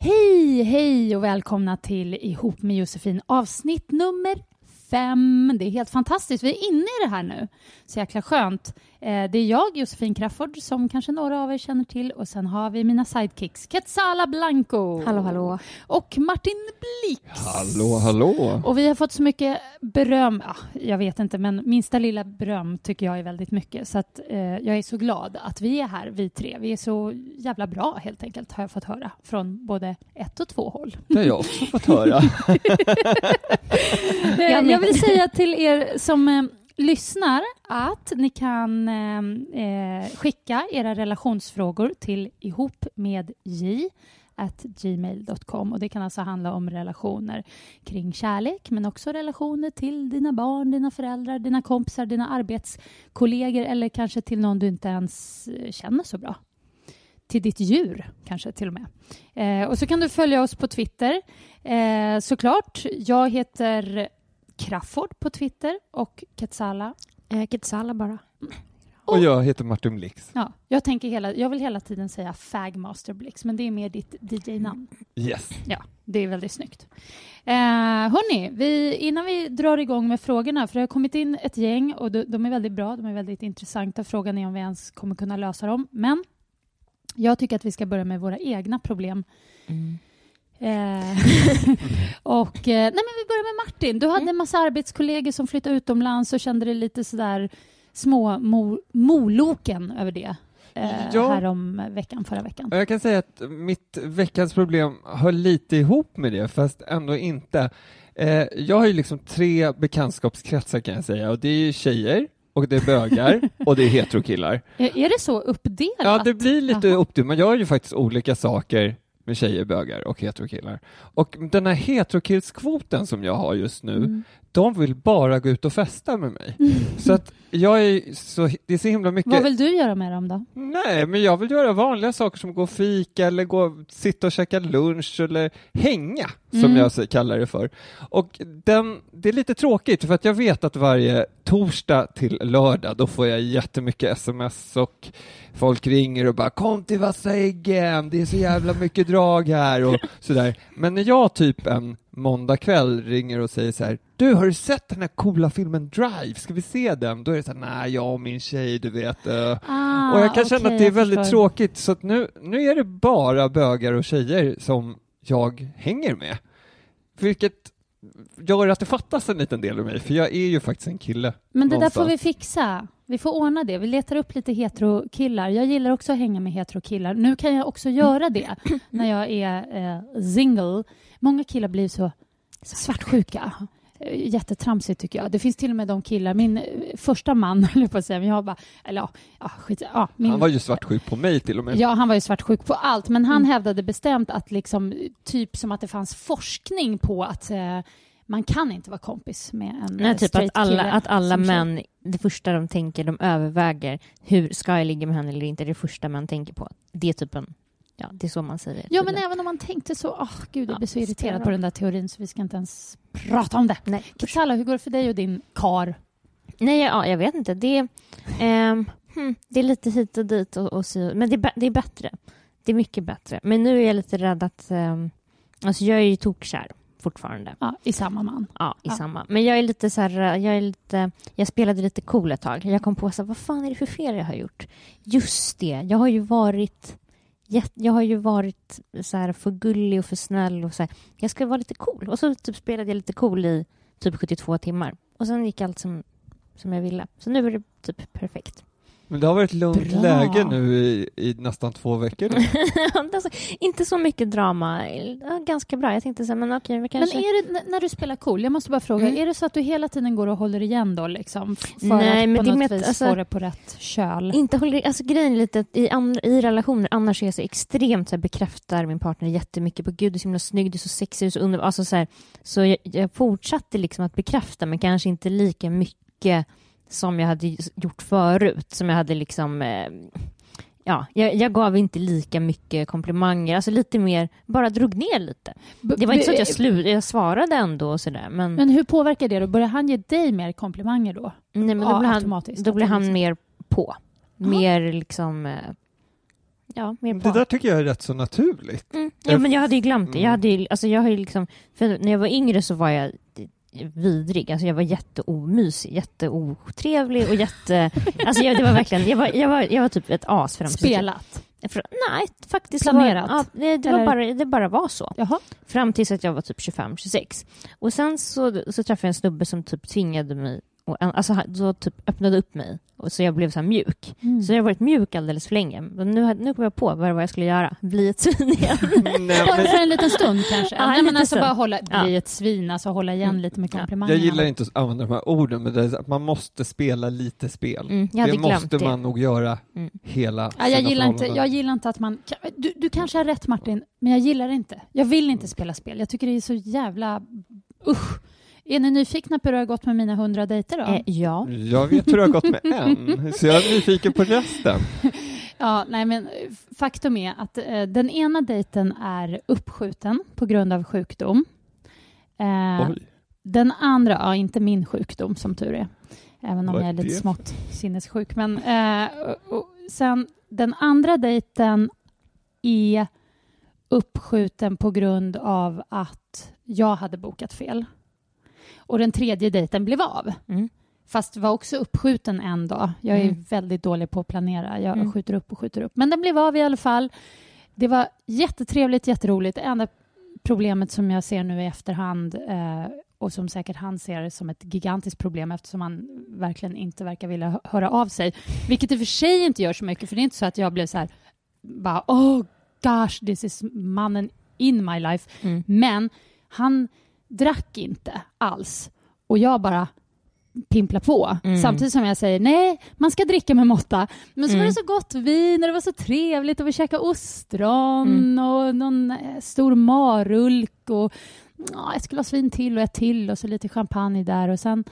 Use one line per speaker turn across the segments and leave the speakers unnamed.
Hej, hej och välkomna till Ihop med Josefin avsnitt nummer fem. Det är helt fantastiskt. Vi är inne i det här nu. Så jäkla skönt. Eh, det är jag, Josefin Crafoord, som kanske några av er känner till. Och sen har vi mina sidekicks, Quetzala Blanco.
Hallå, hallå.
Och Martin Blix.
Hallå, hallå.
Och vi har fått så mycket beröm. Ja, jag vet inte, men minsta lilla beröm tycker jag är väldigt mycket. Så att, eh, jag är så glad att vi är här, vi tre. Vi är så jävla bra, helt enkelt, har jag fått höra. Från både ett och två håll.
Det har jag också fått höra.
Eh, jag vill säga till er som eh, lyssnar att ni kan eh, eh skicka era relationsfrågor till ihop med j at gmail.com och det kan alltså handla om relationer kring kärlek men också relationer till dina barn, dina föräldrar, dina kompisar, dina arbetskollegor eller kanske till någon du inte ens eh, känner så bra till ditt djur, kanske till och med. Eh, och så kan du följa oss på Twitter. Eh, såklart, jag heter Crafoord på Twitter och Quetzala.
Eh, Quetzala bara.
Och jag heter Martin Blix.
Ja, jag, tänker hela, jag vill hela tiden säga Fagmaster Blix, men det är mer ditt DJ-namn.
Yes.
Ja, det är väldigt snyggt. Eh, hörni, vi, innan vi drar igång med frågorna, för det har kommit in ett gäng och de, de är väldigt bra, de är väldigt intressanta. Frågan är om vi ens kommer kunna lösa dem, men jag tycker att vi ska börja med våra egna problem.
Mm.
Eh, och, eh, nej men vi börjar med Martin. Du hade
Mm.
en massa arbetskollegor som flyttade utomlands och kände dig lite sådär små mo, moloken över det eh,
Ja.
här om veckan, förra veckan.
Jag kan säga att mitt veckans problem hör lite ihop med det, fast ändå inte. Eh, jag har ju liksom tre bekantskapskretsar kan jag säga, och det är ju tjejer, och det är bögar, och det är heterokillar.
Är, det så uppdelat?
Ja, det blir lite
Jaha.
uppdelat. Man gör ju faktiskt olika saker med tjejer, bögar och heterokillar. Och den här heterokillskvoten som jag har just nu,
Mm
de vill bara gå ut och festa med mig. Så att jag är så, det är så himla mycket...
Vad vill du göra med dem då?
Nej, men jag vill göra vanliga saker som gå och fika eller gå, sitta och käka lunch eller hänga, som
Mm.
jag kallar det för. Och den, det är lite tråkigt för att jag vet att varje torsdag till lördag, då får jag jättemycket sms och folk ringer och bara kom till Vassa äggen, det är så jävla mycket drag här och sådär. Men när jag typ en måndag kväll ringer och säger så här, du har du sett den här coola filmen Drive, ska vi se den? Då är det så här, nej, jag och min tjej, du vet. eh,
Ah,
och jag kan känna att det är väldigt
förstår.
tråkigt, så att nu, nu är det bara bögar och tjejer som jag hänger med. Vilket gör att det fattas en liten del av mig, för jag är ju faktiskt en kille.
Men det där
någonstans.
får vi fixa. Vi får ordna det. Vi letar upp lite heterokillar. Jag gillar också att hänga med heterokillar. Nu kan jag också göra det när jag är eh, single. Många killar blir så svartsjuka. Eh, Jättetramsigt tycker jag. Det finns till och med de killar, min eh, första man, höll jag på att säga, men jag har bara, eller ja, ja skit, ja, min,
Han var ju svartsjuk på mig till och med.
Ja, han var ju svartsjuk på allt, men han
Mm.
hävdade bestämt att liksom, typ som att det fanns forskning på att eh, man kan inte vara kompis med en
Nej, typ att alla,
kille
att alla
tjej.
män, det första de tänker, de överväger hur ska jag ligga med henne eller inte, det är det första man tänker på. Det är typ en, ja, det är så man säger.
Ja, men även om man tänkte så, åh gud, jag
Ja,
blir så irriterad på den där teorin så vi ska inte ens prata om det.
Nej,
Katsala, hur går det för dig och din kar?
Nej ja, jag vet inte. Det, ehm, hmm, det är lite hit och dit och, och så, men det det är bättre. det är mycket bättre. Men nu är jag lite rädd att... Um, alltså jag är ju tokkär fortfarande.
Ja, I samma man.
Ja, i
Ja.
samma. Men jag är lite så här, jag är lite... Jag spelade lite cool ett tag. Jag kom på så här, vad fan är det för fel jag har gjort? Just det, jag har ju varit... Jag har ju varit så här för gullig och för snäll och så här. Jag ska vara lite cool. Och så typ spelade jag lite cool i typ 72 timmar. Och sen gick allt som, som jag ville. Så nu är det typ perfekt.
Men det har varit lugnt
Bra.
läge nu i, i nästan två veckor
alltså, inte så mycket drama. Ganska bra. Jag tänkte så här, men okej, vi
Men
kanske...
är det, när du spelar cool, jag måste bara fråga,
Mm.
är det så att du hela tiden går och håller igen då liksom? För
Nej,
att
men
på
det
något
med-
vis
alltså-
få det på rätt köl?
Inte håller, alltså grejen är lite att i, andra, i relationer annars är jag så extremt så här, bekräftar min partner jättemycket på gud du är så himla snygg, du är så sexig, du är så underbar. Alltså, så här, så jag, jag fortsatte liksom att bekräfta men kanske inte lika mycket som jag hade gjort förut. Som jag hade liksom eh, Ja, jag, jag gav inte lika mycket komplimanger, alltså lite mer, bara drog ner lite. Det var inte så att jag slutade, jag svarade ändå och sådär men,
Men hur påverkar det då? Börjar han ge dig mer komplimanger då?
nej, men då
Ja,
blir han,
automatiskt.
då blir han mer på.
Ja.
Mer liksom, eh, ja, mer på.
Det där tycker jag är rätt så naturligt.
Mm. Ja, men jag hade ju glömt det. Jag,
Mm.
hade ju, alltså jag har ju liksom, för när jag var yngre så var jag vidrig. Alltså jag var jätteomysig, jätteotrevlig och jätte... Alltså jag, det var verkligen, jag var, jag var, jag var typ ett as för
Spelat?
För, nej, faktiskt.
Planerat?
Var, ja, det, det, var bara, det bara var så.
Jaha.
Fram tills att jag var typ 25-26. Och sen så, så träffade jag en snubbe som typ tvingade mig, och, alltså så typ öppnade upp mig. Och så jag blev så här mjuk.
Mm.
Så jag har varit mjuk alldeles för länge. Men nu, nu kom jag på vad var jag skulle göra. Bli ett svin igen.
Nej,
Bara
men
för en liten stund kanske?
Ja,
Nej, men alltså
stund.
bara hålla,
Ja.
bli ett svin, alltså hålla igen
Mm.
lite med komplimanger.
jag gillar inte att använda de här orden, men det är att man måste spela lite spel.
Mm,
det måste
det.
man nog göra
Mm.
hela
Ja, jag, gillar inte, jag gillar inte att man... Du, du kanske har rätt Martin, men jag gillar det inte. Jag vill inte spela spel. Jag tycker det är så jävla... Usch. Är ni nyfikna på hur det har gått med mina hundra dejter då?
Eh, ja.
Jag vet hur det har gått med en, så jag är nyfiken på resten.
Ja, nej, men faktum är att eh, den ena dejten är uppskjuten på grund av sjukdom. Eh, den andra, ja, inte min sjukdom som tur är, även om
Vad
jag är
är
lite
det?
smått sinnessjuk. Men eh, och, och sen den andra dejten är uppskjuten på grund av att jag hade bokat fel. Och den tredje dejten blev av.
Mm.
Fast var också uppskjuten en dag. Jag är
Mm.
väldigt dålig på att planera. Jag
Mm.
skjuter upp och skjuter upp. Men den blev av i alla fall. Det var jättetrevligt, jätteroligt. Det enda problemet som jag ser nu i efterhand eh, och som säkert han ser som ett gigantiskt problem eftersom han verkligen inte verkar vilja hö- höra av sig. Vilket i och för sig inte gör så mycket, för det är inte så att jag blev så här bara oh gosh, this is mannen in my life.
Mm.
Men han drack inte alls. Och jag bara pimplar på.
Mm.
Samtidigt som jag säger nej, man ska dricka med måtta. Men så var
Mm.
det så gott vin och det var så trevligt och vi käkade ostron
Mm.
och någon eh, stor marulk och ja, ett glas vin till och ett till och så lite champagne där och sen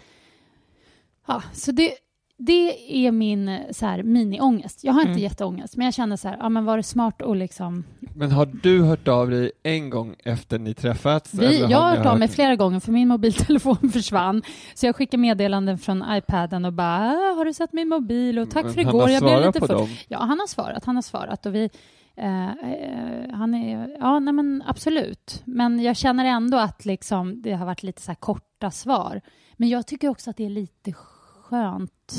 ja, så det det är min så här, mini-ångest. Jag har inte
Mm.
jätteångest, men jag känner så här, ja men var det smart att liksom...
Men har du hört av dig en gång efter ni träffats?
Vi,
eller
jag har hört av mig flera gånger för min mobiltelefon försvann. Så jag skickar meddelanden från iPaden och bara, "Ah, har du sett min mobil? Och tack
Men
för
han
igår,
har
jag blev lite full. Ja, han har svarat, han har svarat och vi eh, eh, han är, ja nej men absolut. Men jag känner ändå att liksom, det har varit lite så här korta svar. Men jag tycker också att det är lite skönt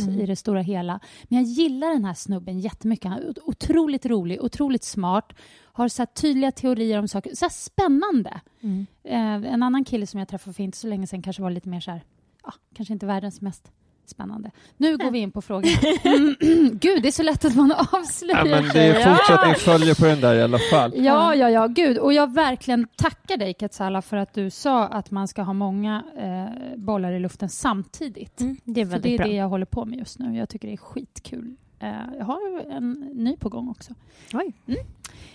Mm.
i det stora hela. Men jag gillar den här snubben jättemycket. Han är otroligt rolig, otroligt smart, har så tydliga teorier om saker. Så spännande.
Mm.
Eh, en annan kille som jag träffade för inte så länge sedan kanske var lite mer så här, ja, kanske inte världens mest spännande. Nu går vi in på frågan. Mm, Gud, det är så lätt att man avslöjar
Ja, men det är fortsättning följer på den där i alla fall.
Ja, ja, ja, gud. Och jag verkligen tackar dig Katsala för att du sa att man ska ha många eh, bollar i luften samtidigt.
Mm, det är
För
väldigt
det är
bra.
det jag håller på med just nu. Jag tycker det är skitkul. Eh, jag har en ny på gång också.
Oj.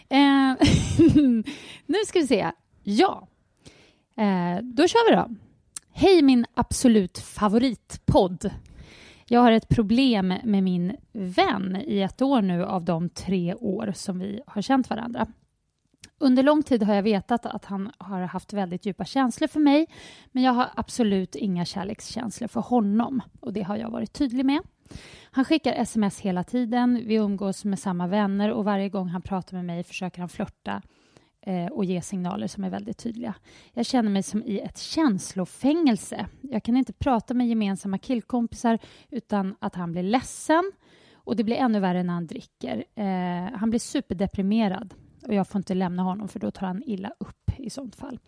Eh, nu ska vi se. Ja, eh, då kör vi då. Hej min absolut favoritpodd. Jag har ett problem med min vän i ett år nu av de tre år som vi har känt varandra. Under lång tid har jag vetat att han har haft väldigt djupa känslor för mig men jag har absolut inga kärlekskänslor för honom och det har jag varit tydlig med. Han skickar sms hela tiden, vi umgås med samma vänner och varje gång han pratar med mig försöker han flörta Eh, och ge signaler som är väldigt tydliga. Jag känner mig som i ett känslofängelse. Jag kan inte prata med gemensamma killkompisar utan att han blir ledsen och det blir ännu värre när han dricker. Eh, han blir superdeprimerad och jag får inte lämna honom för då tar han illa upp i sånt fall.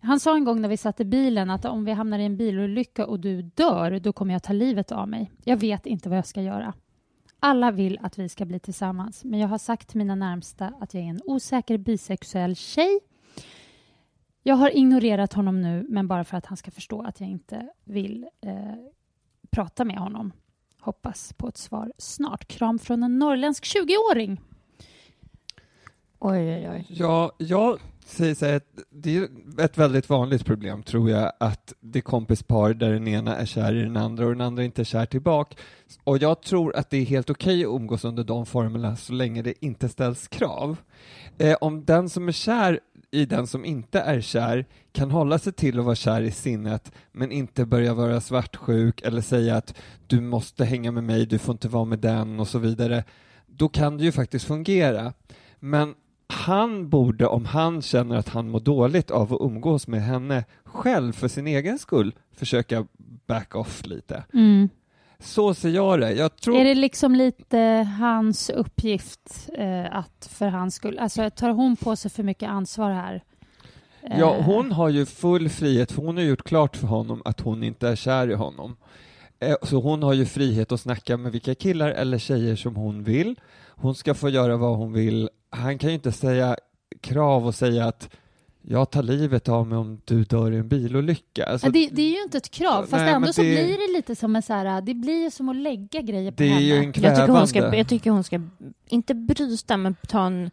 Han sa en gång när vi satt i bilen att om vi hamnar i en bilolycka och du dör, då kommer jag ta livet av mig. Jag vet inte vad jag ska göra. Alla vill att vi ska bli tillsammans, men jag har sagt till mina närmsta att jag är en osäker bisexuell tjej. Jag har ignorerat honom nu, men bara för att han ska förstå att jag inte vill eh, prata med honom. Hoppas på ett svar snart. Kram från en norrländsk 20-åring.
Oj, oj, oj.
Ja, jag säger så här, det är ett väldigt vanligt problem, tror jag, att det är kompispar där den ena är kär i den andra och den andra inte är kär tillbaka. Och jag tror att det är helt okej att umgås under de formerna så länge det inte ställs krav. Eh, om den som är kär i den som inte är kär kan hålla sig till att vara kär i sinnet men inte börja vara svartsjuk eller säga att du måste hänga med mig, du får inte vara med den och så vidare, då kan det ju faktiskt fungera. Men han borde, om han känner att han mår dåligt av att umgås med henne själv för sin egen skull, försöka back off lite.
Mm.
Så ser jag det. Jag tror...
Är det liksom lite hans uppgift eh, att för hans skull... Alltså tar hon på sig för mycket ansvar här?
Ja,
Eh,
hon har ju full frihet, för hon har gjort klart för honom att hon inte är kär i honom. Eh, Så hon har ju frihet att snacka med vilka killar eller tjejer som hon vill. Hon ska få göra vad hon vill. Han kan ju inte säga krav och säga att jag tar livet av mig om du dör i en bilolycka. Alltså,
det, det är ju inte ett krav, fast
Nej,
ändå så
det-
blir det lite som en så här, det blir ju som att lägga grejer på
det är
henne.
ju en
Jag tycker, hon ska, jag tycker hon ska, inte bryta, men ta en,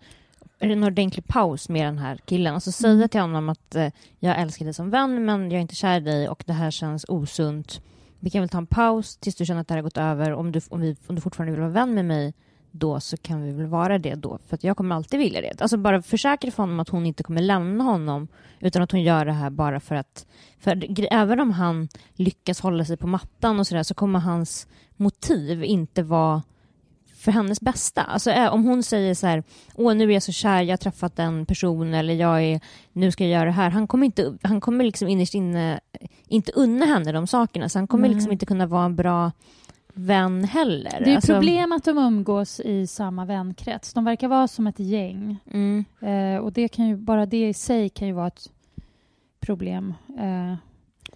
en ordentlig paus med den här killen. Alltså säga
Mm.
till honom att eh, jag älskar dig som vän, men jag är inte kär i dig och det här känns osunt. Vi kan väl ta en paus tills du känner att det här har gått över. Om du, om, vi, om du fortfarande vill vara vän med mig, då så kan vi väl vara det då. För jag kommer alltid vilja det. Alltså bara försäkra för honom att hon inte kommer lämna honom, utan att hon gör det här bara för att... För även om han lyckas hålla sig på mattan och sådär, så kommer hans motiv inte vara för hennes bästa. Alltså om hon säger så här, åh nu är jag så kär, jag har träffat en person eller jag är, nu ska jag göra det här. Han kommer, inte, han kommer liksom innerst inne inte unna henne de sakerna, så han kommer
Nej.
liksom inte kunna vara en bra vän heller.
Det är
Alltså,
problem att de umgås i samma vänkrets. De verkar vara som ett gäng.
Mm,
Eh, och det kan ju, bara det i sig kan ju vara ett problem. Eh,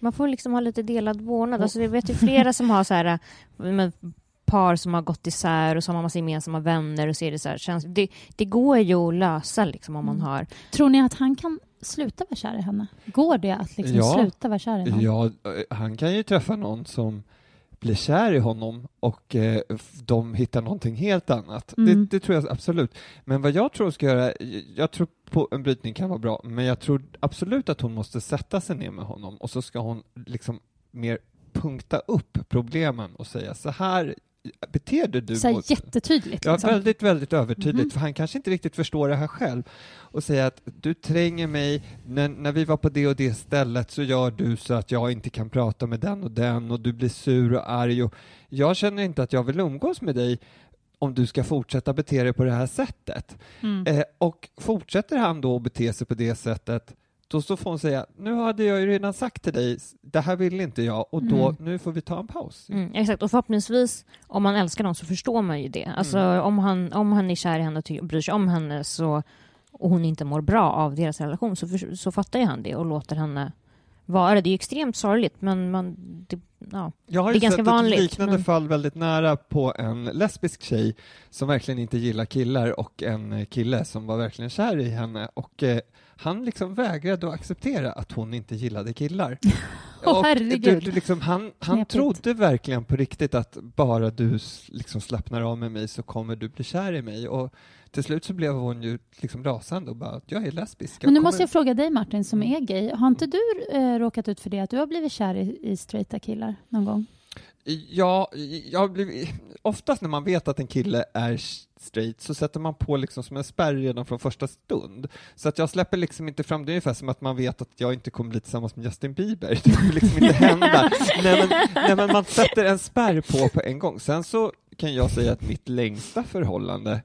man får liksom ha lite delad vårdnad. Alltså, jag vet ju flera som har så här, med par som har gått isär och som har massa gemensamma vänner och så är det så här, känns, det, det går ju att lösa liksom om man
Mm.
har
tror ni att han kan sluta vara kär i henne? Går det att liksom
Ja.
sluta vara kär i någon?
Ja, eh, han kan ju träffa någon som blir kär i honom och eh, de hittar någonting helt annat.
Mm.
Det, det tror jag absolut. Men vad jag tror ska göra, jag tror på en brytning kan vara bra, men jag tror absolut att hon måste sätta sig ner med honom och så ska hon liksom mer punkta upp problemen och säga så här beter du
Så
mot...
jättetydligt.
Ja,
liksom.
väldigt, väldigt övertydligt,
Mhm.
för han kanske inte riktigt förstår det här själv. Och säga att du tränger mig, när, när vi var på det och det stället så gör du så att jag inte kan prata med den och den och du blir sur och arg och jag känner inte att jag vill umgås med dig om du ska fortsätta bete dig på det här sättet.
Mm.
Eh, och fortsätter han då att bete sig på det sättet då så får hon säga, nu hade jag ju redan sagt till dig, det här vill inte jag och då,
Mm.
nu får vi ta en paus.
Mm, exakt, och förhoppningsvis om man älskar någon så förstår man ju det. Alltså
Mm.
om, han, om han är kär i henne och bryr sig om henne så, och hon inte mår bra av deras relation så, för, så fattar ju han det och låter henne vara. Det är ju extremt sorgligt men man, det, ja.
Jag har
Det är
sett
ganska vanligt,
ett liknande
men-
fall väldigt nära på en lesbisk tjej som verkligen inte gillar killar och en kille som var verkligen kär i henne och eh, han liksom vägrade att acceptera att hon inte gillade killar.
Åh,
och
herregud.
du, liksom, han han trodde verkligen på riktigt att bara du liksom slappnar av med mig så kommer du bli kär i mig och till slut så blev hon ju liksom rasande och bara jag är lesbisk.
Men nu
kommer-
måste jag fråga dig Martin som är gay. Har inte du eh, råkat ut för det att du har blivit kär i, i straighta killar någon gång?
Ja, jag blivit, oftast när man vet att en kille är straight så sätter man på liksom som en spärr redan från första stund. Så att jag släpper liksom inte fram, det är ungefär som att man vet att jag inte kommer bli tillsammans med Justin Bieber. Det kommer liksom inte hända. nej, men, nej, men man sätter en spärr på på en gång. Sen så kan jag säga att mitt längsta förhållande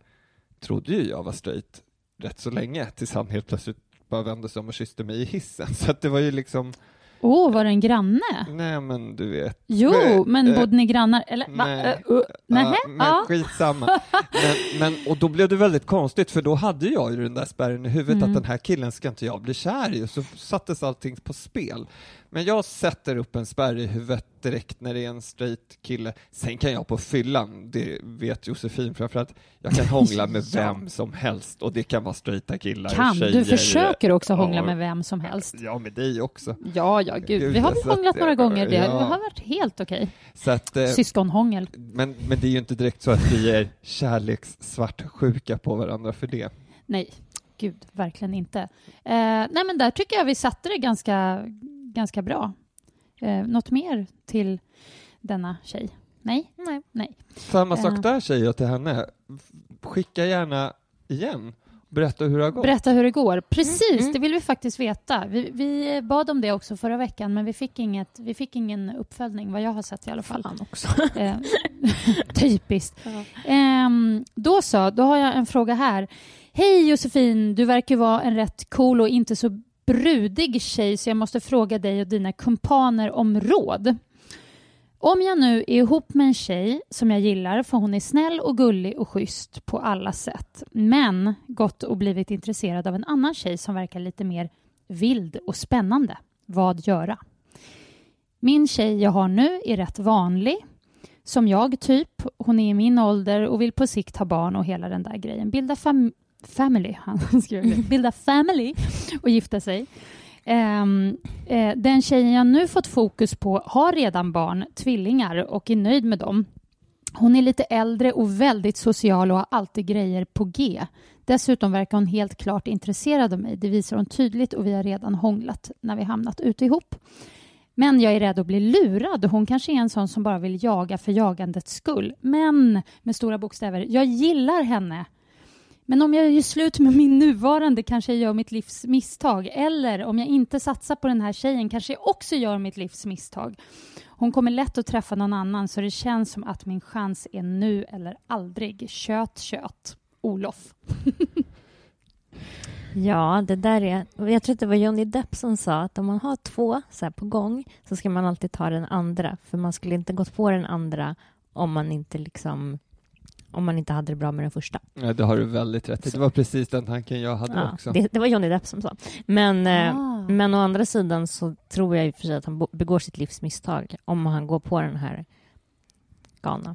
trodde ju jag var straight rätt så länge, tills han helt plötsligt bara vände sig om och kysste mig i hissen. Så att det var ju liksom,
Åh, var det en granne?
nej men du vet.
Jo,
Men, eh,
bodde ni grannar? Eller va?
nej.
Uh, uh, nähä?
Ja, men
Ja.
skitsamma. Men, men, och då blev det väldigt konstigt, för då hade jag ju den där spärren i huvudet
Mm.
att den här killen ska inte jag bli kär i, så sattes allting på spel. Men jag sätter upp en spärr i huvudet direkt när det är en straight kille. Sen kan jag på fyllan, det vet Josefin framförallt, jag kan hångla med vem som helst och det kan vara straighta killar
Kan,
tjejer.
du försöker också hångla
Ja.
med vem som helst.
Ja, med dig också.
Ja, ja, gud.
Gud,
Vi har väl
så att
hånglat några gånger. Det
ja.
har varit helt okej.
Att, eh,
Syskonhångel.
men, men det är ju inte direkt så att vi är kärlekssvartsjuka på varandra för det.
Nej, gud, verkligen inte. Eh, nej, men där tycker jag vi satte det ganska, ganska bra. Eh, något mer till denna tjej? Nej?
Nej.
Nej.
Samma sak
Ja.
där säger jag till henne. Skicka gärna igen. Berätta hur det har gått.
Berätta hur det går. Precis,
Mm, mm.
det vill vi faktiskt veta. Vi, vi bad om det också förra veckan, men vi fick, inget, vi fick ingen uppföljning, vad jag har sett i alla fall.
Fan också.
Eh, typiskt. Ehm, då så, då har jag en fråga här. Hej Josefin, du verkar vara en rätt cool och inte så brudig tjej så jag måste fråga dig och dina kumpaner om råd. Om jag nu är ihop med en tjej som jag gillar för hon är snäll och gullig och schysst på alla sätt men gått och blivit intresserad av en annan tjej som verkar lite mer vild och spännande. Vad göra? Min tjej jag har nu är rätt vanlig som jag, typ. Hon är i min ålder och vill på sikt ha barn och hela den där grejen. Bilda fam family, han skrev det. Bilda family och gifta sig. Ehm, eh, den tjejen jag nu fått fokus på har redan barn, tvillingar, och är nöjd med dem. Hon är lite äldre och väldigt social och har alltid grejer på G. Dessutom verkar hon helt klart intresserad av mig. Det visar hon tydligt och vi har redan hånglat när vi hamnat ute ihop. Men jag är rädd att bli lurad. Hon kanske är en sån som bara vill jaga för jagandets skull. Men, med stora bokstäver, jag gillar henne. Men om jag gör slut med min nuvarande kanske jag gör mitt livs misstag. Eller om jag inte satsar på den här tjejen kanske jag också gör mitt livs misstag. Hon kommer lätt att träffa någon annan så det känns som att min chans är nu eller aldrig. Kött, kött. Olof.
Ja, det där är... Jag tror att det var Johnny Depp som sa att om man har två så här på gång så ska man alltid ta den andra. För man skulle inte gått på den andra om man inte liksom om man inte hade det bra med den första.
Ja, det har du väldigt rätt i. Det var precis den tanken jag hade
Ja,
också.
det, det var Johnny Depp som sa. Men, eh,
Ah.
men å andra sidan så tror jag i och för sig att han begår sitt livs misstag om han går på den här.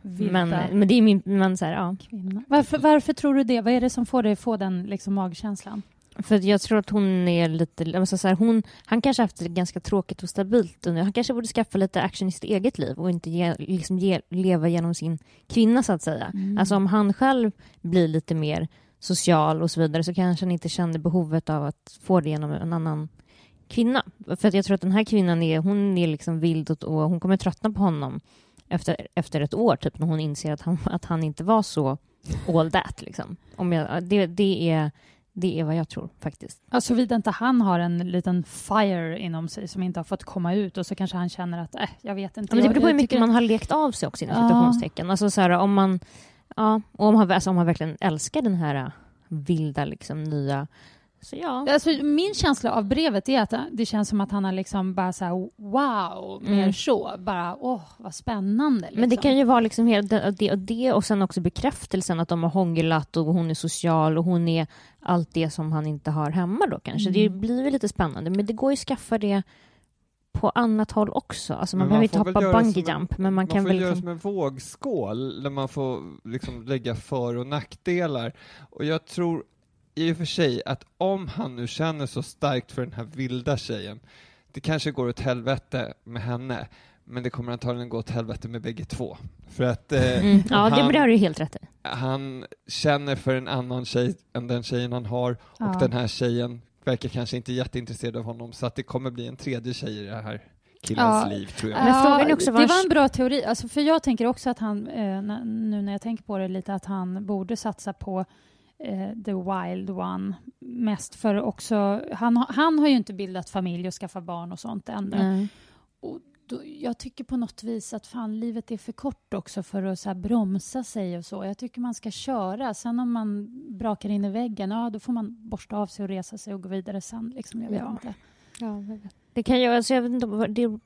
Vilda.
Men, men det är min... Men så här, ja.
Kvinna. Varför, varför tror du det? Vad är det som får dig att få den liksom, magkänslan?
För jag tror att hon är lite... Så här, hon, han kanske haft det ganska tråkigt och stabilt. under- Han kanske borde skaffa lite action i sitt eget liv och inte ge, liksom ge, leva genom sin kvinna, så att säga.
Mm.
Alltså om han själv blir lite mer social och så vidare så kanske han inte känner behovet av att få det genom en annan kvinna. För att jag tror att den här kvinnan är, hon är liksom vild och, och hon kommer tröttna på honom efter, efter ett år, typ när hon inser att han, att han inte var så all that. Liksom. Om jag, det, det, är, det är vad jag tror faktiskt.
Alltså såvida inte han har en liten fire inom sig som inte har fått komma ut och så kanske han känner att, äh, jag vet inte.
Men det beror på hur mycket
tycker-
man har lekt av sig också, inom
Ja.
citationstecken. Alltså så här, om man, ja, och om man, alltså om man verkligen älskar den här äh, vilda, liksom, nya... Så ja.
Alltså, min känsla av brevet är att det känns som att han har liksom bara så här, wow, mer
Mm.
så. Bara, åh, vad spännande. Liksom.
Men det kan ju vara liksom helt det, det och det och sen också bekräftelsen att de har hånglat och hon är social och hon är allt det som han inte har hemma då kanske. Det
Mm.
blir väl lite spännande, men det går ju att skaffa det på annat håll också. Alltså man
Men
behöver
man
inte
väl
hoppa
göra
bungee
som en-
jump, men man kan
får
väl
göra
liksom...
som en vågskål där man får liksom lägga för och nackdelar. Och jag tror i och för sig att om han nu känner så starkt för den här vilda tjejen, det kanske går åt helvete med henne, men det kommer antagligen gå åt helvete med bägge två. För att eh,
Mm. Ja, det,
han,
det har du ju helt rätt i.
han känner för en annan tjej än den tjejen han har, och
Ja.
den här tjejen verkar kanske inte jätteintresserad av honom, så att det kommer bli en tredje tjej i det här killens
Ja.
liv tror jag.
Men frågan är också
det
vars-
var en bra teori. Alltså, för jag tänker också att han, eh, nu när jag tänker på det lite, att han borde satsa på the wild one mest för också, han, han har ju inte bildat familj och skaffat barn och sånt ännu.
Nej.
Och då, jag tycker på något vis att fan, livet är för kort också för att så bromsa sig och så. Jag tycker man ska köra. Sen om man brakar in i väggen, ja då får man borsta av sig och resa sig och gå vidare sen. Liksom. Jag vet
Ja.
inte.
Det kan ju, alltså jag vet inte, det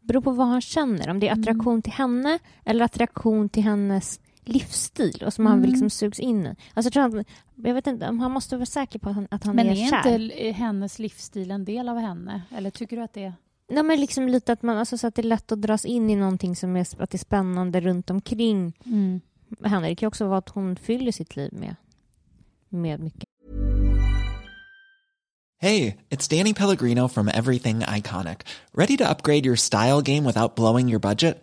beror på vad han känner. Om det är
Mm.
attraktion till henne eller attraktion till hennes livsstil och som han vill
Mm.
liksom sugs in i. Alltså jag, tror jag vet inte, han måste vara säker på att han, att han
Men
är,
är
kär.
inte hennes livsstil en del av henne? Eller tycker du att det är...
Nej, men liksom lite att man, alltså så att det är lätt att dras in i någonting som är, att det är spännande runt omkring henne. Det kan också vara att hon fyller sitt liv med, med mycket.
Hey, it's Danny Pellegrino from Everything Iconic. Ready to upgrade your style game without blowing your budget?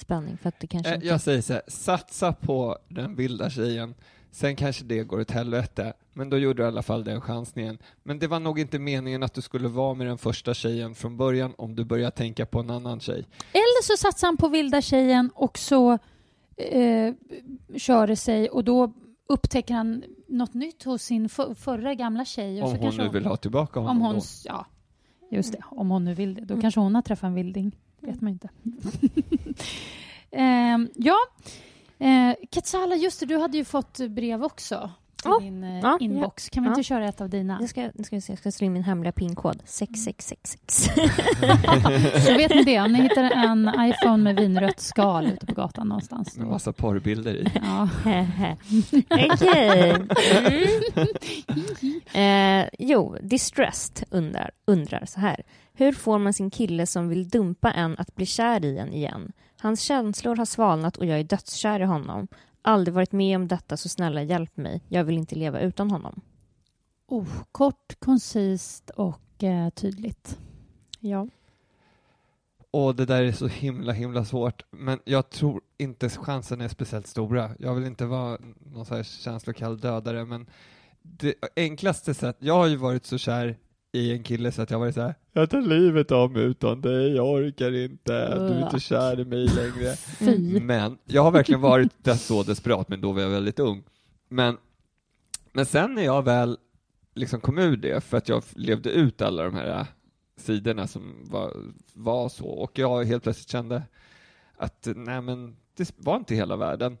Spänning för att det kanske
Eh,
inte...
Jag säger så här, satsa på den vilda tjejen. Sen kanske det går åt helvete, men då gjorde du i alla fall den chansningen. Men det var nog inte meningen att du skulle vara med den första tjejen från början om du börjar tänka på en annan tjej.
Eller så satsar han på vilda tjejen och så eh, kör det sig och då upptäcker han något nytt hos sin för, förra gamla tjej.
Om hon nu vill ha tillbaka honom
Om hon,
då.
ja, just det. Om hon nu vill det. Då
Mm.
kanske hon har träffat en vilding. Vet man inte. Ehm, ja, eh, Katsala, just det, du hade ju fått brev också till
Ja,
din eh,
ja,
inbox. Kan vi
ja.
inte köra ett av dina?
Jag ska, nu ska vi se, jag ska slå in min hemliga pinkod. 6666.
Så vet ni det, om ni hittar en iPhone med vinrött skal ute på gatan någonstans.
Med massa porrbilder i.
ja.
Okej. Mm. Eh, jo, Distressed undrar, undrar så här. Hur får man sin kille som vill dumpa en att bli kär i en igen? Hans känslor har svalnat och jag är dödskär i honom. Aldrig varit med om detta, så snälla hjälp mig. Jag vill inte leva utan honom.
oh, kort, koncist och eh, tydligt.
Ja.
Och det där är så himla, himla svårt. Men jag tror inte chansen är speciellt stora. Jag vill inte vara någon så här känslokall dödare, men det enklaste sätt, jag har ju varit så kär i en kille så att jag varit så här, jag tar livet av mig utan dig, jag orkar inte, du är inte kär i mig längre.
Fy.
Men jag har verkligen varit så desperat, men då var jag väldigt ung. Men, men sen när jag väl liksom kom ur det, för att jag levde ut alla de här sidorna som var, var så, och jag helt plötsligt kände att nej men, det var inte hela världen.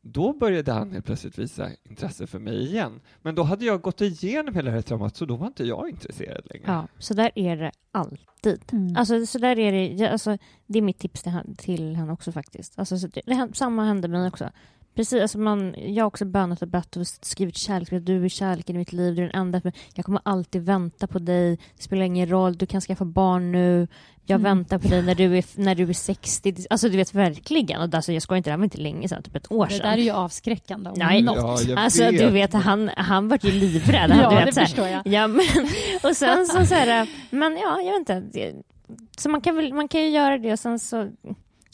Då började han helt plötsligt visa intresse för mig igen. Men då hade jag gått igenom hela det här traumat, så då var inte jag intresserad längre.
ja, så där är det alltid.
Mm.
Alltså, så där är det, alltså, det är mitt tips till han, till han också faktiskt. Alltså, så det, det, samma hände mig också. Precis, alltså man, jag har också bönat och bett och skrivit kärlek. Du är kärleken i mitt liv, du är den enda. För jag kommer alltid vänta på dig. Det spelar ingen roll, du kan skaffa barn nu. Jag
Mm.
väntar på dig när du, är, när du är 60. Alltså du vet verkligen. Och alltså, jag ska inte, det här var inte länge sedan, typ ett år
Det
sedan.
där är ju avskräckande om
Nej.
något.
Ja,
Alltså
vet.
du vet, han, han var ju livrädd.
Ja,
du vet,
det
så här,
förstår jag.
Ja, men, och sen så, så här, men ja, jag vet inte. Det, så man kan, väl, man kan ju göra det och sen så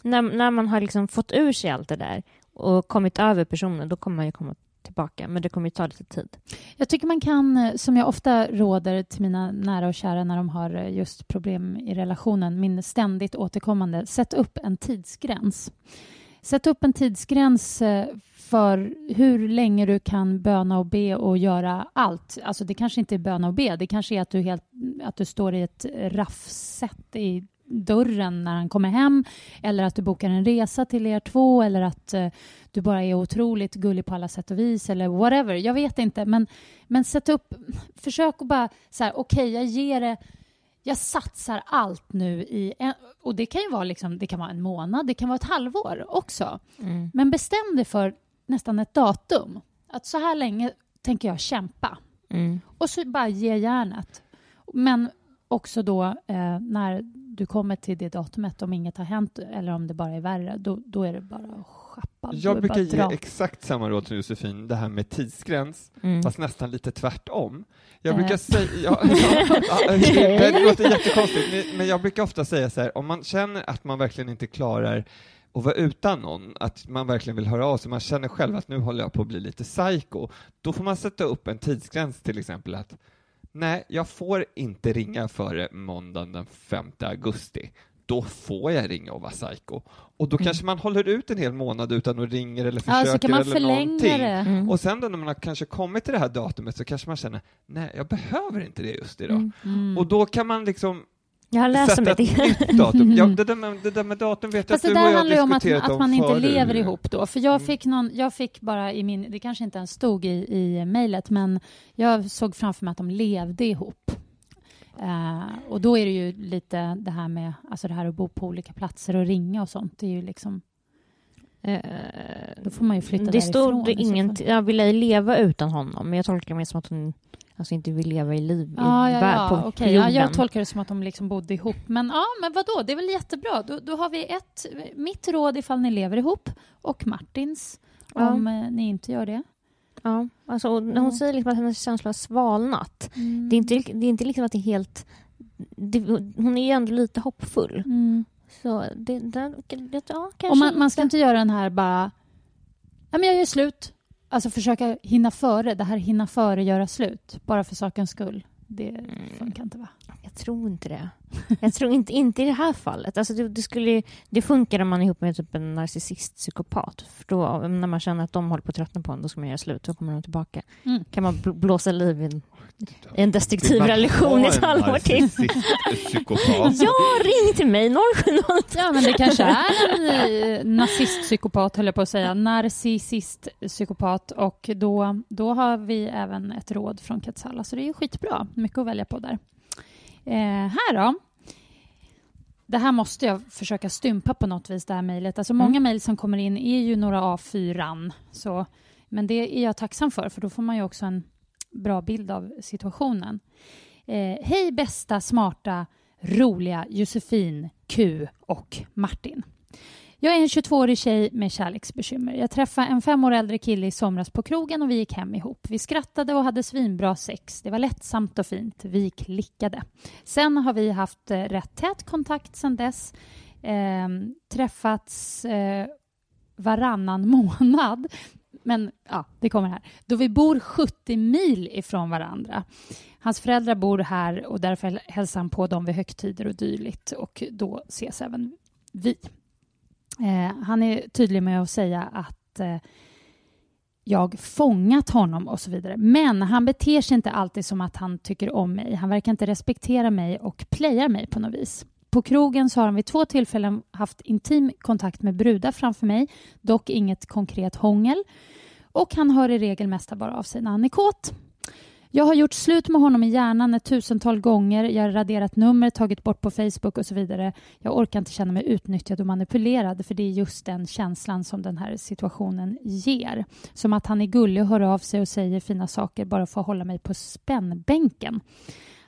när, när man har liksom fått ur sig allt det där och kommit över personen, då kommer man ju komma tillbaka. Men det kommer ju ta lite tid.
Jag tycker man kan, eh, som jag ofta råder till mina nära och kära när de har eh, just problem i relationen, min ständigt återkommande, sätt upp en tidsgräns. Sätt upp en tidsgräns eh, för hur länge du kan böna och be och göra allt. Alltså det kanske inte är böna och be, det kanske är att du, helt, att du står i ett raffset i dörren när han kommer hem eller att du bokar en resa till er två eller att uh, du bara är otroligt gullig på alla sätt och vis eller whatever. Jag vet inte, men, men sätt upp... Försök att bara så här, okej, okay, jag ger det... Jag satsar allt nu i... En, och det kan ju vara liksom, det kan vara en månad, det kan vara ett halvår också. Mm. Men bestäm dig för nästan ett datum. Att så här länge tänker jag kämpa. Mm. Och så bara ge järnet. Men också då eh, när du kommer till det datumet, om inget har hänt eller om det bara är värre, då, då är det bara att schappa.
Jag brukar ge exakt samma råd som Josefin, det här med tidsgräns, mm. fast nästan lite tvärtom. Jag äh. brukar säga, ja, ja, det låter jättekonstigt, men jag brukar ofta säga så här, om man känner att man verkligen inte klarar att vara utan någon, att man verkligen vill höra av sig, man känner själv att nu håller jag på att bli lite psycho, då får man sätta upp en tidsgräns till exempel att nej, jag får inte ringa före måndagen den 5 augusti. Då får jag ringa och vara psycho. Och då mm. kanske man håller ut en hel månad utan att ringa eller försöker ja, kan man eller någonting. Det. Mm. Och sen då när man har kanske kommit till det här datumet så kanske man känner, nej, jag behöver inte det just idag. Mm. mm. Och då kan man liksom
jag har läst om
det. datum. Ja, det, där med, det där med datum vet
Fast
jag
att du och jag handlar ju om att, att man inte lever ihop då. För jag mm. fick, någon, jag fick bara i min, det kanske inte ens stod i, i mejlet, men jag såg framför mig att de levde ihop. Uh, och då är det ju lite det här med alltså det här att bo på olika platser och ringa och sånt. Det är ju liksom... Uh, då får man ju flytta
det
därifrån.
Stod ingen, jag ville leva utan honom, men jag tolkar det som att hon alltså inte vill leva i liv
ah, ja, ja, på okay. ja, Jag tolkar det som att de liksom bodde ihop. Men ja, men vadå, det är väl jättebra. Då, då har vi ett, mitt råd ifall ni lever ihop och Martins om ja. Eh, ni inte gör det.
Ja, alltså, och när hon säger liksom att hennes känsla har svalnat. Mm. Det är inte, det är inte liksom att det är helt... Det, hon är ju ändå lite hoppfull. Mm. Så det, det, det, ja, kanske
och man, man ska inte göra den här bara... Ja, men jag gör slut. Alltså försöka hinna före, det här hinna före, göra slut, bara för sakens skull. Det mm. funkar inte, va?
Jag tror inte det. Jag tror inte, inte i det här fallet. Alltså det, det, skulle, det funkar om man är ihop med typ en narcissist, psykopat. För då, när man känner att de håller på att tröttna på en, då ska man göra slut. Då kommer de tillbaka. Mm. kan man blåsa liv i en, en destruktiv relation i ett halvår till. ja, ring till mig 070.
Ja, men det kanske är en eh, nazistpsykopat, höll jag på att säga. Narcissistpsykopat. Och då, då har vi även ett råd från Katsala, så det är ju skitbra. Mycket att välja på där. Eh, här då. Det här måste jag försöka stympa på något vis, det här mejlet. Alltså många mm. mejl som kommer in är ju några A4. Så, men det är jag tacksam för, för då får man ju också en bra bild av situationen. Eh, Hej bästa, smarta, roliga Josefin, Q och Martin. Jag är en 22-årig tjej med kärleksbekymmer. Jag träffade en fem år äldre kille i somras på krogen och vi gick hem ihop. Vi skrattade och hade svinbra sex. Det var lättsamt och fint. Vi klickade. Sen har vi haft eh, rätt tät kontakt sen dess. Eh, träffats eh, varannan månad. Men ja, det kommer här. Då vi bor 70 mil ifrån varandra. Hans föräldrar bor här och därför hälsar han på dem vid högtider och dylikt och då ses även vi. Eh, han är tydlig med att säga att eh, jag fångat honom och så vidare. Men han beter sig inte alltid som att han tycker om mig. Han verkar inte respektera mig och playar mig på något vis. På krogen så har han vid två tillfällen haft intim kontakt med brudar framför mig, dock inget konkret hångel. Och han hör i regel mest bara av sig när han är kåt. Jag har gjort slut med honom i hjärnan ett tusental gånger. Jag har raderat nummer, tagit bort på Facebook och så vidare. Jag orkar inte känna mig utnyttjad och manipulerad för det är just den känslan som den här situationen ger. Som att han är gullig och hör av sig och säger fina saker bara för att hålla mig på spännbänken.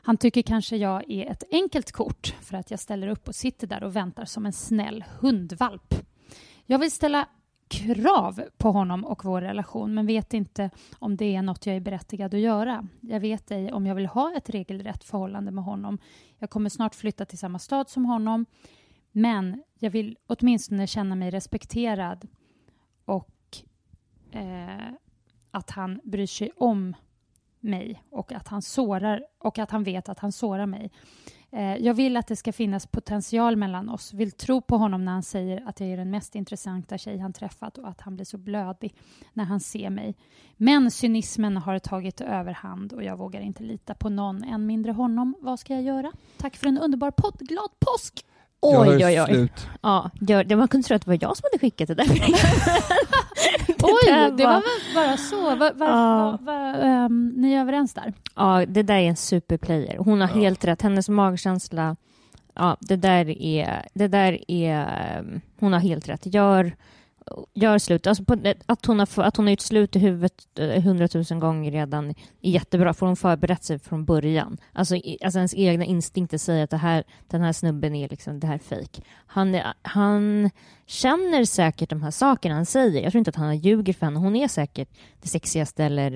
Han tycker kanske jag är ett enkelt kort för att jag ställer upp och sitter där och väntar som en snäll hundvalp. Jag vill ställa krav på honom och vår relation men vet inte om det är något jag är berättigad att göra. Jag vet ej om jag vill ha ett regelrätt förhållande med honom. Jag kommer snart flytta till samma stad som honom men jag vill åtminstone känna mig respekterad och eh, att han bryr sig om mig och att han sårar och att han vet att han sårar mig. Eh, jag vill att det ska finnas potential mellan oss. Vill tro på honom när han säger att jag är den mest intressanta tjej han träffat och att han blir så blödig när han ser mig. Men cynismen har tagit överhand och jag vågar inte lita på någon, än mindre honom. Vad ska jag göra? Tack för en underbar podd. Glad påsk!
Oj, oj, oj.
slut.
Ja, gör, man kunde tro att det var jag som hade skickat det där.
Oj, det var väl bara så. Va, va,
Ja.
va, va, ehm, ni är överens där?
Ja, det där är en superplayer. Hon har helt rätt. Hennes magkänsla, ja, det där är, det där är, um, hon har helt rätt. Gör, gör slut. Alltså på, att, hon har, att hon har gjort slut i huvudet eh, hundratusen gånger redan är jättebra, för hon förberett sig från början. Alltså, alltså ens egna instinkter säger att det här, den här snubben är liksom, det här är fake. Han, är, han känner säkert de här sakerna han säger. Jag tror inte att han har ljugit för henne. Hon är säkert det sexigaste eller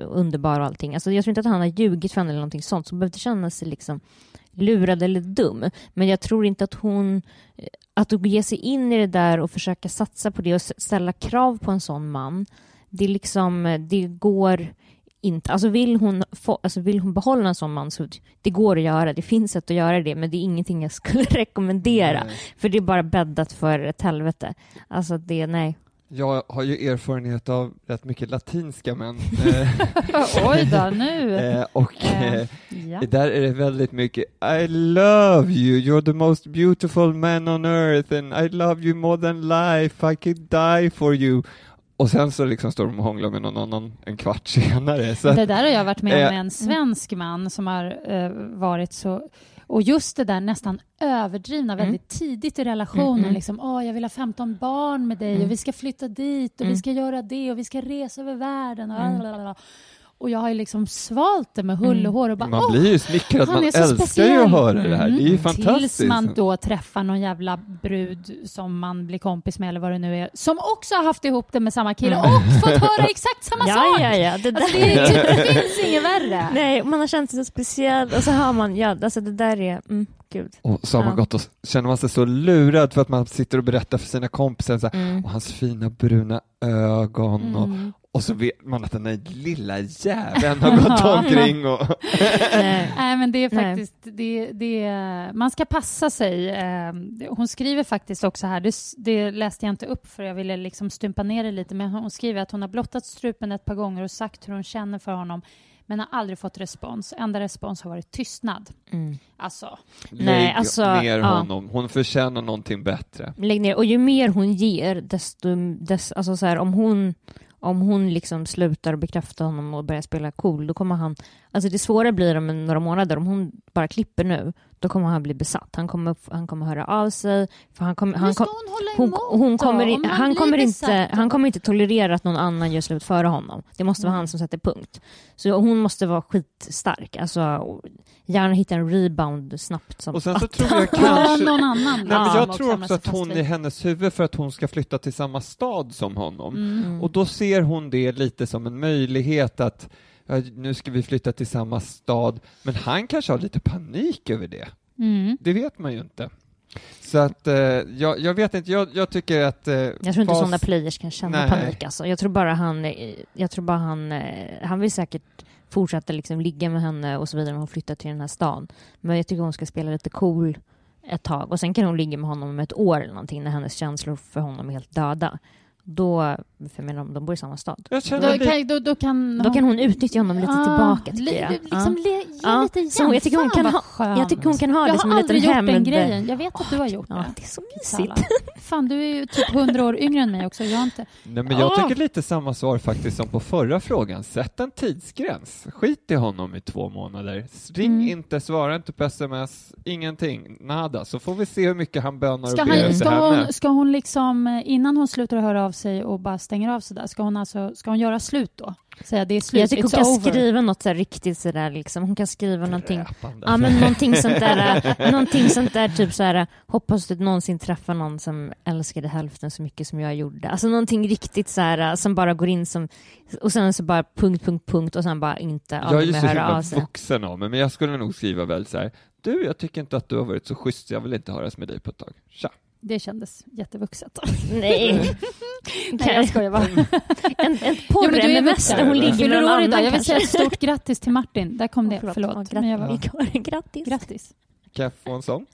underbara och allting. Alltså, jag tror inte att han har ljugit för henne eller någonting sånt, så hon behöver inte känna sig liksom lurad eller dum. Men jag tror inte att hon eh, att ge sig in i det där och försöka satsa på det och ställa krav på en sån man, det, liksom, eh, det går inte. Alltså vill, hon få, alltså vill hon behålla en sån man så det går att göra. Det finns sätt att göra det, men det är ingenting jag skulle rekommendera.
Nej.
För det är bara bäddat för ett helvete. Alltså det, nej.
Jag har ju erfarenhet av rätt mycket latinska män. eh,
Oj då, nu.
eh, och
eh, ja.
där är det väldigt mycket I love you, you're the most beautiful man on earth and I love you more than life, I could die for you. Och sen så liksom står de och hånglar med någon annan en kvart senare. Så
Det där har jag varit med om
Eh,
med en svensk man som har eh, varit så... Och just det där nästan överdrivna
Mm.
väldigt tidigt i relationen.
Mm, mm.
Liksom, Åh, jag vill ha 15 barn med dig
Mm.
och vi ska flytta dit och vi
Mm.
ska göra det och vi ska resa över världen. Och,
Mm.
Och jag har ju liksom svalt det med hull
Mm.
och hår och bara
man blir ju smickrad, man
är så
älskar
speciell.
ju att höra det här. Det är ju
Mm.
fantastiskt.
Tills man då träffar någon jävla brud som man blir kompis med eller vad det nu är, som också har haft ihop det med samma kille
Mm.
och fått höra exakt samma
Ja,
sak.
ja, ja. Det där.
Alltså, det, är, det finns inget värre.
Nej, man har känt sig så speciell och så hör man, ja, alltså det där är, mm, gud.
Och så har man
Ja.
gått och känner man sig så lurad för att man sitter och berättar för sina kompisar så här,
Mm.
och hans fina bruna ögon
Mm.
och så vet man att den där lilla jäveln har gått omkring och
Nej.
Nej, men det är
Nej.
faktiskt... Det, det, man ska passa sig. Eh, Hon skriver faktiskt också här, det, det läste jag inte upp för jag ville liksom stympa ner det lite, men hon skriver att hon har blottat strupen ett par gånger och sagt hur hon känner för honom, men har aldrig fått respons. Enda respons har varit tystnad.
Mm.
Alltså,
Nej,
lägg
alltså,
ner
ja.
honom. Hon förtjänar någonting bättre.
Lägg ner. Och ju mer hon ger, desto... Dess, alltså så här, om hon, om hon liksom slutar bekräfta honom och börjar spela cool, då kommer han... Alltså det svåra blir om några månader. Om hon bara klipper nu, då kommer han bli besatt. Han kommer, han kommer höra av sig. För han kommer, han
hur ska
kom,
hon hålla
hon,
emot
hon kommer, han,
blir
kommer
besatt
inte, han kommer inte tolerera att någon annan gör slut före honom. Det måste vara
Mm.
han som sätter punkt. Så hon måste vara skitstark. Alltså, gärna hitta en rebound snabbt. Som
Och sen så tror jag
Ja,
kanske...
någon annan.
Nej, men jag tror också att hon i hennes huvud för att hon ska flytta till samma stad som honom.
Mm.
Och då ser hon det lite som en möjlighet att ja, nu ska vi flytta till samma stad, men han kanske har lite panik över det.
Mm.
Det vet man ju inte. Så att eh, jag, jag vet inte, jag, jag tycker att... Eh,
Jag tror inte
fas-
sådana players kan känna
Nej.
panik alltså. Jag tror bara han, eh, jag tror bara han, eh, han vill säkert fortsätta liksom ligga med henne och så vidare när hon flyttar till den här stan. Men jag tycker hon ska spela lite cool ett tag och sen kan hon ligga med honom om ett år eller någonting när hennes känslor för honom är helt döda. Då, för jag menar, de bor i samma stad.
Jag
Då, kan, då, då kan
Då kan hon utnyttja honom lite
Ah,
tillbaka tycker jag.
Liksom
ja.
le, ge
Ja,
lite igen.
så jag tycker hon
Fan,
kan ha- jag tycker hon kan ha det
jag
som
har
en liten
aldrig gjort
hämnd.
den grejen. Jag vet att du har gjort
Ja,
det.
det är så mysigt.
Fan, du är ju typ hundra år yngre än mig också. Jag har inte...
nej, men jag
Ah.
tycker lite samma svar faktiskt som på förra frågan. Sätt en tidsgräns. Skit i honom i två månader. Ring
Mm.
inte, svara inte på sms, ingenting, nada. Så får vi se hur mycket han bönar
Ska,
och ber
han, ska,
henne.
hon, ska hon liksom, eh, innan hon slutar höra av sig och bara stänger av sådär, ska hon, alltså, ska hon göra slut då? Säga det är slut,
Jag tycker hon kan
over.
skriva något så här riktigt sådär liksom. Hon kan skriva någonting. Ja men någonting sånt där, äh, någonting sånt där typ så här. hoppas du någonsin träffar någon som älskar dig hälften så mycket som jag gjorde. Alltså någonting riktigt så här äh, som bara går in som, och sen så bara punkt, punkt, punkt och sen bara inte
Jag är ju så
höra
himla
av
vuxen av mig, men jag skulle nog skriva väl så här. Du, jag tycker inte att du har varit så schysst, jag vill inte höras med dig på ett tag. Tja.
Det kändes jättevuxet.
Nej.
Nej, jag skojar bara.
En,
Ja, men
porre
du är
med
vuxen.
mäster, hon ligger med någon annan
idag. Jag vill säga ett stort grattis till Martin. Där kom det.
Åh,
Förlåt.
Ja,
Men jag var...
grattis. grattis.
Grattis.
Kan jag få en sån?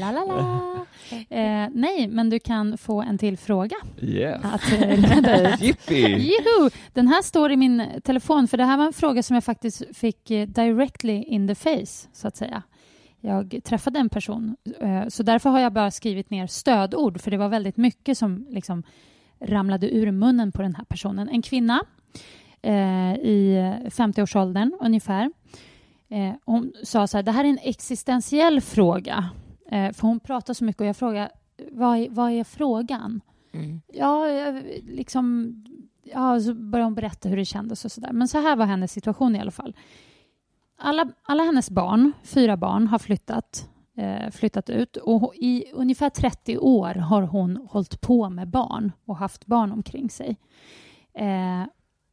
La, la, la. Eh, nej, men du kan få en till fråga
Yes.
att eh, ut. Juhu! Den här står i min telefon, för det här var en fråga som jag faktiskt fick eh, directly in the face, så att säga. Jag träffade en person, eh, så därför har jag bara skrivit ner stödord, för det var väldigt mycket som liksom ramlade ur munnen på den här personen. En kvinna eh, i 50-årsåldern ungefär. Eh, hon sa så här, det här är en existentiell fråga. Eh, för hon pratar så mycket och jag frågar, vad är, vad är frågan?
Mm.
Ja, jag- liksom... Ja, så började hon berätta hur det kändes och sådär. Men så här var hennes situation i alla fall. Alla, alla hennes barn, fyra barn, har flyttat, eh, flyttat ut och i ungefär 30 år har hon hållit på med barn och haft barn omkring sig. Eh,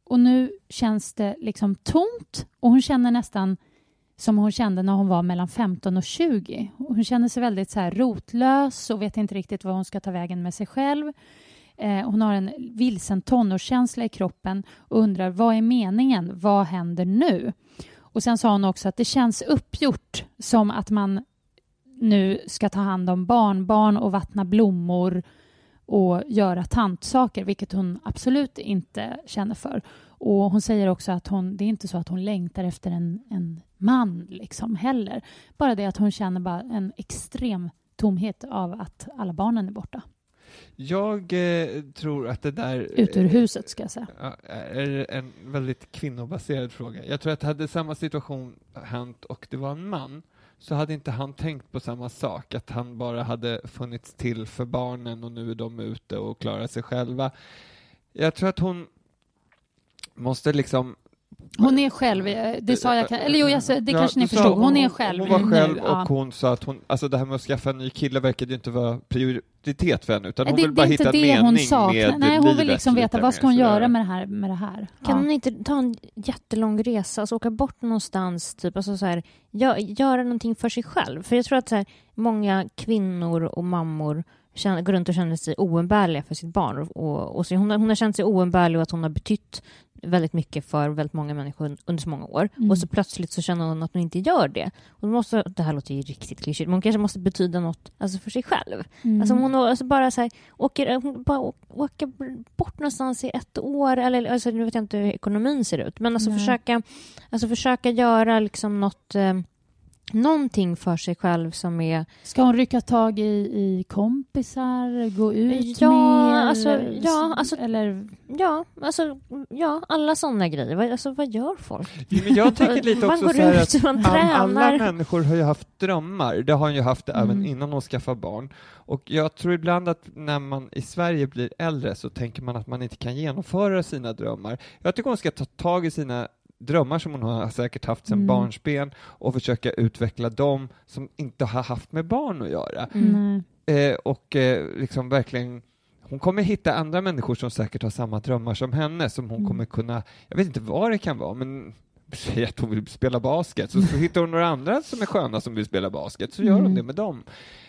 och nu känns det liksom tomt och hon känner nästan som hon kände när hon var mellan 15 och 20. Hon känner sig väldigt så här rotlös och vet inte riktigt vad hon ska ta vägen med sig själv. Eh, hon har en vilsen tonårskänsla i kroppen och undrar vad är meningen? Vad händer nu? Och sen sa hon också att det känns uppgjort som att man nu ska ta hand om barnbarn och vattna blommor och göra tantsaker, vilket hon absolut inte känner för. Och Hon säger också att hon, det är inte så att hon längtar efter en, en man liksom heller. Bara det att hon känner bara en extrem tomhet av att alla barnen är borta.
Jag eh, tror att det där...
Ut ur huset, ska jag säga.
Är en väldigt kvinnobaserad fråga. Jag tror att hade samma situation hänt och det var en man så hade inte han tänkt på samma sak, att han bara hade funnits till för barnen och nu är de ute och klarar sig själva. Jag tror att hon måste liksom
Hon är själv, eh, det sa jag, eller jo, jag, sa- det
Ja,
kanske ni förstod. Hon är själv
Hon var
nu,
själv
ja.
och hon sa att hon, alltså det här med att skaffa en ny kille verkade ju inte vara prioritet för henne, utan hon
det,
vill bara hitta en
det
mening
hon sa.
med
Nej, hon vill
livet
liksom veta vad ska hon
sådär.
göra med det här. Med det här.
Kan
Ja.
hon inte ta en jättelång resa, alltså åka bort någonstans, typ, alltså så här, gö- göra någonting för sig själv? För jag tror att så här, många kvinnor och mammor känner, går runt och känner sig oumbärliga för sitt barn. Och, och, och så hon, har, hon har känt sig oumbärlig och att hon har betytt väldigt mycket för väldigt många människor under så många år.
Mm.
Och så plötsligt så känner hon att hon inte gör det. Och måste, det här låter ju riktigt klyschigt, men hon kanske måste betyda något alltså för sig själv.
Mm.
Alltså om hon alltså bara så här, åker, hon bara åker bort någonstans i ett år, eller alltså, nu vet jag inte hur ekonomin ser ut, men alltså
Nej.
försöka, alltså försöka göra liksom något, eh, någonting för sig själv som är...
Ska hon rycka tag i, i kompisar, gå ut
Ja,
mer?
alltså, ja, alltså-
eller,
Ja, alltså, ja, alla sådana grejer. Vad, alltså, vad gör folk?
Men jag tänker lite
Man
också
går
så här
ut,
att
man
all- alla
tränar.
människor har ju haft drömmar. Det har hon ju haft även
Mm.
innan hon skaffade barn. Och jag tror ibland att när man i Sverige blir äldre så tänker man att man inte kan genomföra sina drömmar. Jag tycker hon ska ta tag i sina drömmar som hon har säkert haft sedan
Mm.
barnsben och försöka utveckla dem som inte har haft med barn att göra.
Mm.
Eh, och eh, liksom verkligen hon kommer hitta andra människor som säkert har samma drömmar som henne, som hon
Mm.
kommer kunna, jag vet inte vad det kan vara, men säg att hon vill spela basket, så, så hittar hon några andra som är sköna som vill spela basket, så gör hon
Mm.
det med dem.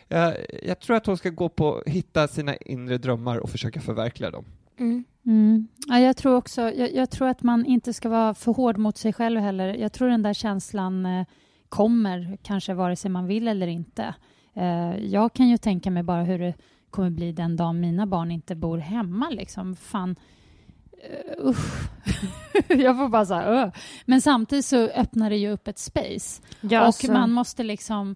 Jag, jag tror att hon ska gå på, hitta sina inre drömmar och försöka förverkliga dem.
Mm.
Mm. Ja, jag tror också, jag, jag tror att man inte ska vara för hård mot sig själv heller. Jag tror den där känslan eh, kommer, kanske vare sig man vill eller inte. Eh, jag kan ju tänka mig bara hur det kommer bli den dagen mina barn inte bor hemma. Liksom. Fan, uh, jag får bara säga uh. Men samtidigt så öppnar det ju upp ett space.
Ja,
och
alltså-
man måste liksom...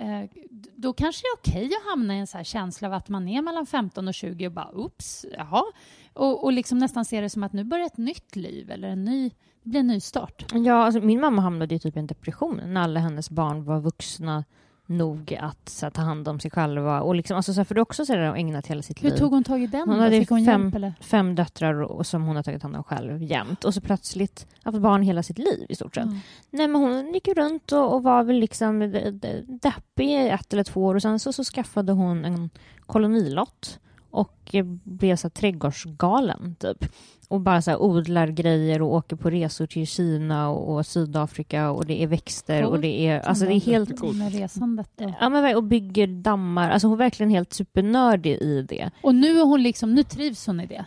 Eh, då kanske det är okej att hamna i en så här känsla av att man är mellan 15 och 20 och bara ”oops, jaha. Och, och liksom nästan se det som att nu börjar ett nytt liv eller en ny, det blir en ny start.
Ja, alltså, min mamma hamnade i typ i en depression när alla hennes barn var vuxna nog att så här, ta hand om sig själva. Och liksom, alltså, så här, för det är också så har ägnat hela sitt
Hur
liv.
tog hon tag i den?
Hon
då?
hade
Fick hon
fem-
hjälp eller?
Fem döttrar och, som hon har tagit hand om själv jämt. Och så plötsligt haft barn hela sitt liv i stort sett.
Ja.
Nej, men hon gick ju runt och, och var väl liksom deppig i ett eller två år och sen så, så skaffade hon en kolonilott och blev så här trädgårdsgalen typ. Och bara så här odlar grejer och åker på resor till Kina och, och Sydafrika och det är växter och
Coolt.
det är, alltså det är helt
Med resandet då.
Ja, men, och bygger dammar. Alltså hon är verkligen helt supernördig i det.
Och nu är hon liksom, nu trivs hon i det.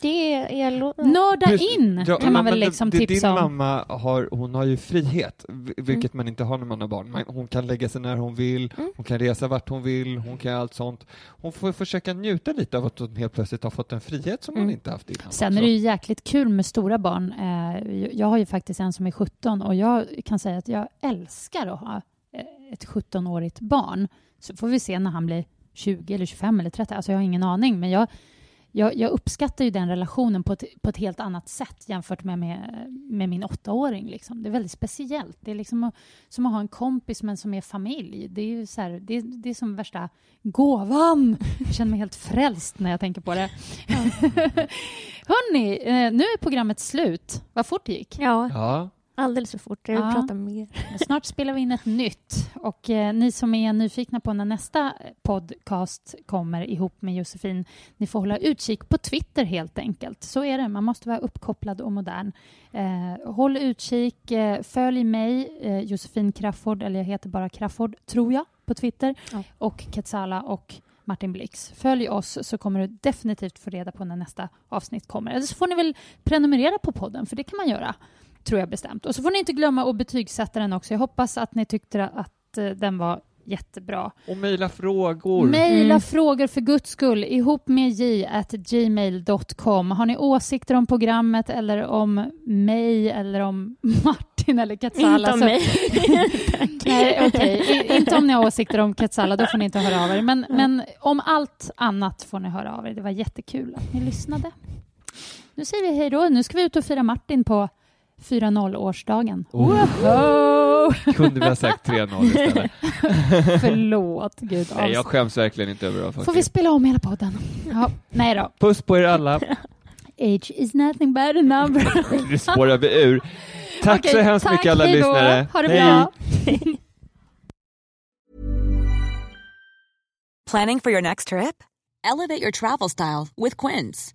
Det är...
Nörda
Precis.
in
Ja,
kan man väl liksom
det,
tipsa
Din
om.
mamma har, hon har ju frihet,
Mm.
vilket man inte har när man har barn. Man, hon kan lägga sig när hon vill,
Mm.
hon kan resa vart hon vill, hon kan allt sånt. Hon får försöka njuta lite av att hon helt plötsligt har fått en frihet som hon
Mm.
inte haft innan.
Sen
också.
är det ju jäkligt kul med stora barn. Eh, Jag har ju faktiskt en som är 17 och jag kan säga att jag älskar att ha eh, ett 17-årigt barn. Så får vi se när han blir 20 eller 25 eller 30. Alltså jag har ingen aning, men jag, jag, jag uppskattar ju den relationen på ett, på ett helt annat sätt jämfört med, med, med min åttaåring. Liksom. Det är väldigt speciellt. Det är liksom att, som att ha en kompis men som är familj. Det är ju så här, det, det är som värsta gåvan. Jag känner mig helt frälst när jag tänker på det. Hörni, eh, nu är programmet slut. Vad fort det gick.
Ja,
Ja,
alldeles för fort. Jag vill
Ja.
prata mer.
Snart spelar vi in ett nytt. Och eh, ni som är nyfikna på när nästa podcast kommer ihop med Josefin, ni får hålla utkik på Twitter helt enkelt. Så är det, man måste vara uppkopplad och modern. Eh, håll utkik, eh, följ mig, eh, Josefin Crafoord, eller jag heter bara Crafoord, tror jag, på Twitter.
Ja.
Och Ketsala och Martin Blix. Följ oss så kommer du definitivt få reda på när nästa avsnitt kommer. Eller så får ni väl prenumerera på podden, för det kan man göra tror jag bestämt. Och så får ni inte glömma att betygsätta den också. Jag hoppas att ni tyckte att eh, den var jättebra.
och mejla frågor.
Mejla
Mm.
frågor för guds skull ihop med j at gmail.com. Har ni åsikter om programmet eller om mig eller om Martin eller Katsala?
Inte om
så-
mig.
Nej, okej. I- Inte om ni har åsikter om Katsala, då får ni inte höra av er. Men, men om allt annat får ni höra av er. Det var jättekul att ni lyssnade. Nu säger vi hej då. Nu ska vi ut och fira Martin på 4-0-årsdagen.
Oh. Kunde vi ha sagt 3-0 istället?
Förlåt, gud.
Nej, jag skäms verkligen inte över det.
Får vi spela om hela podden? Ja, nej då.
Puss på er alla.
Age is nothing but a number.
Nu spårar vi ur. Tack
Okej,
så hemskt
tack,
mycket alla
hej då.
lyssnare.
Ha det
Hej.
bra.
Planning for your next trip? Elevate your travel style with Quince.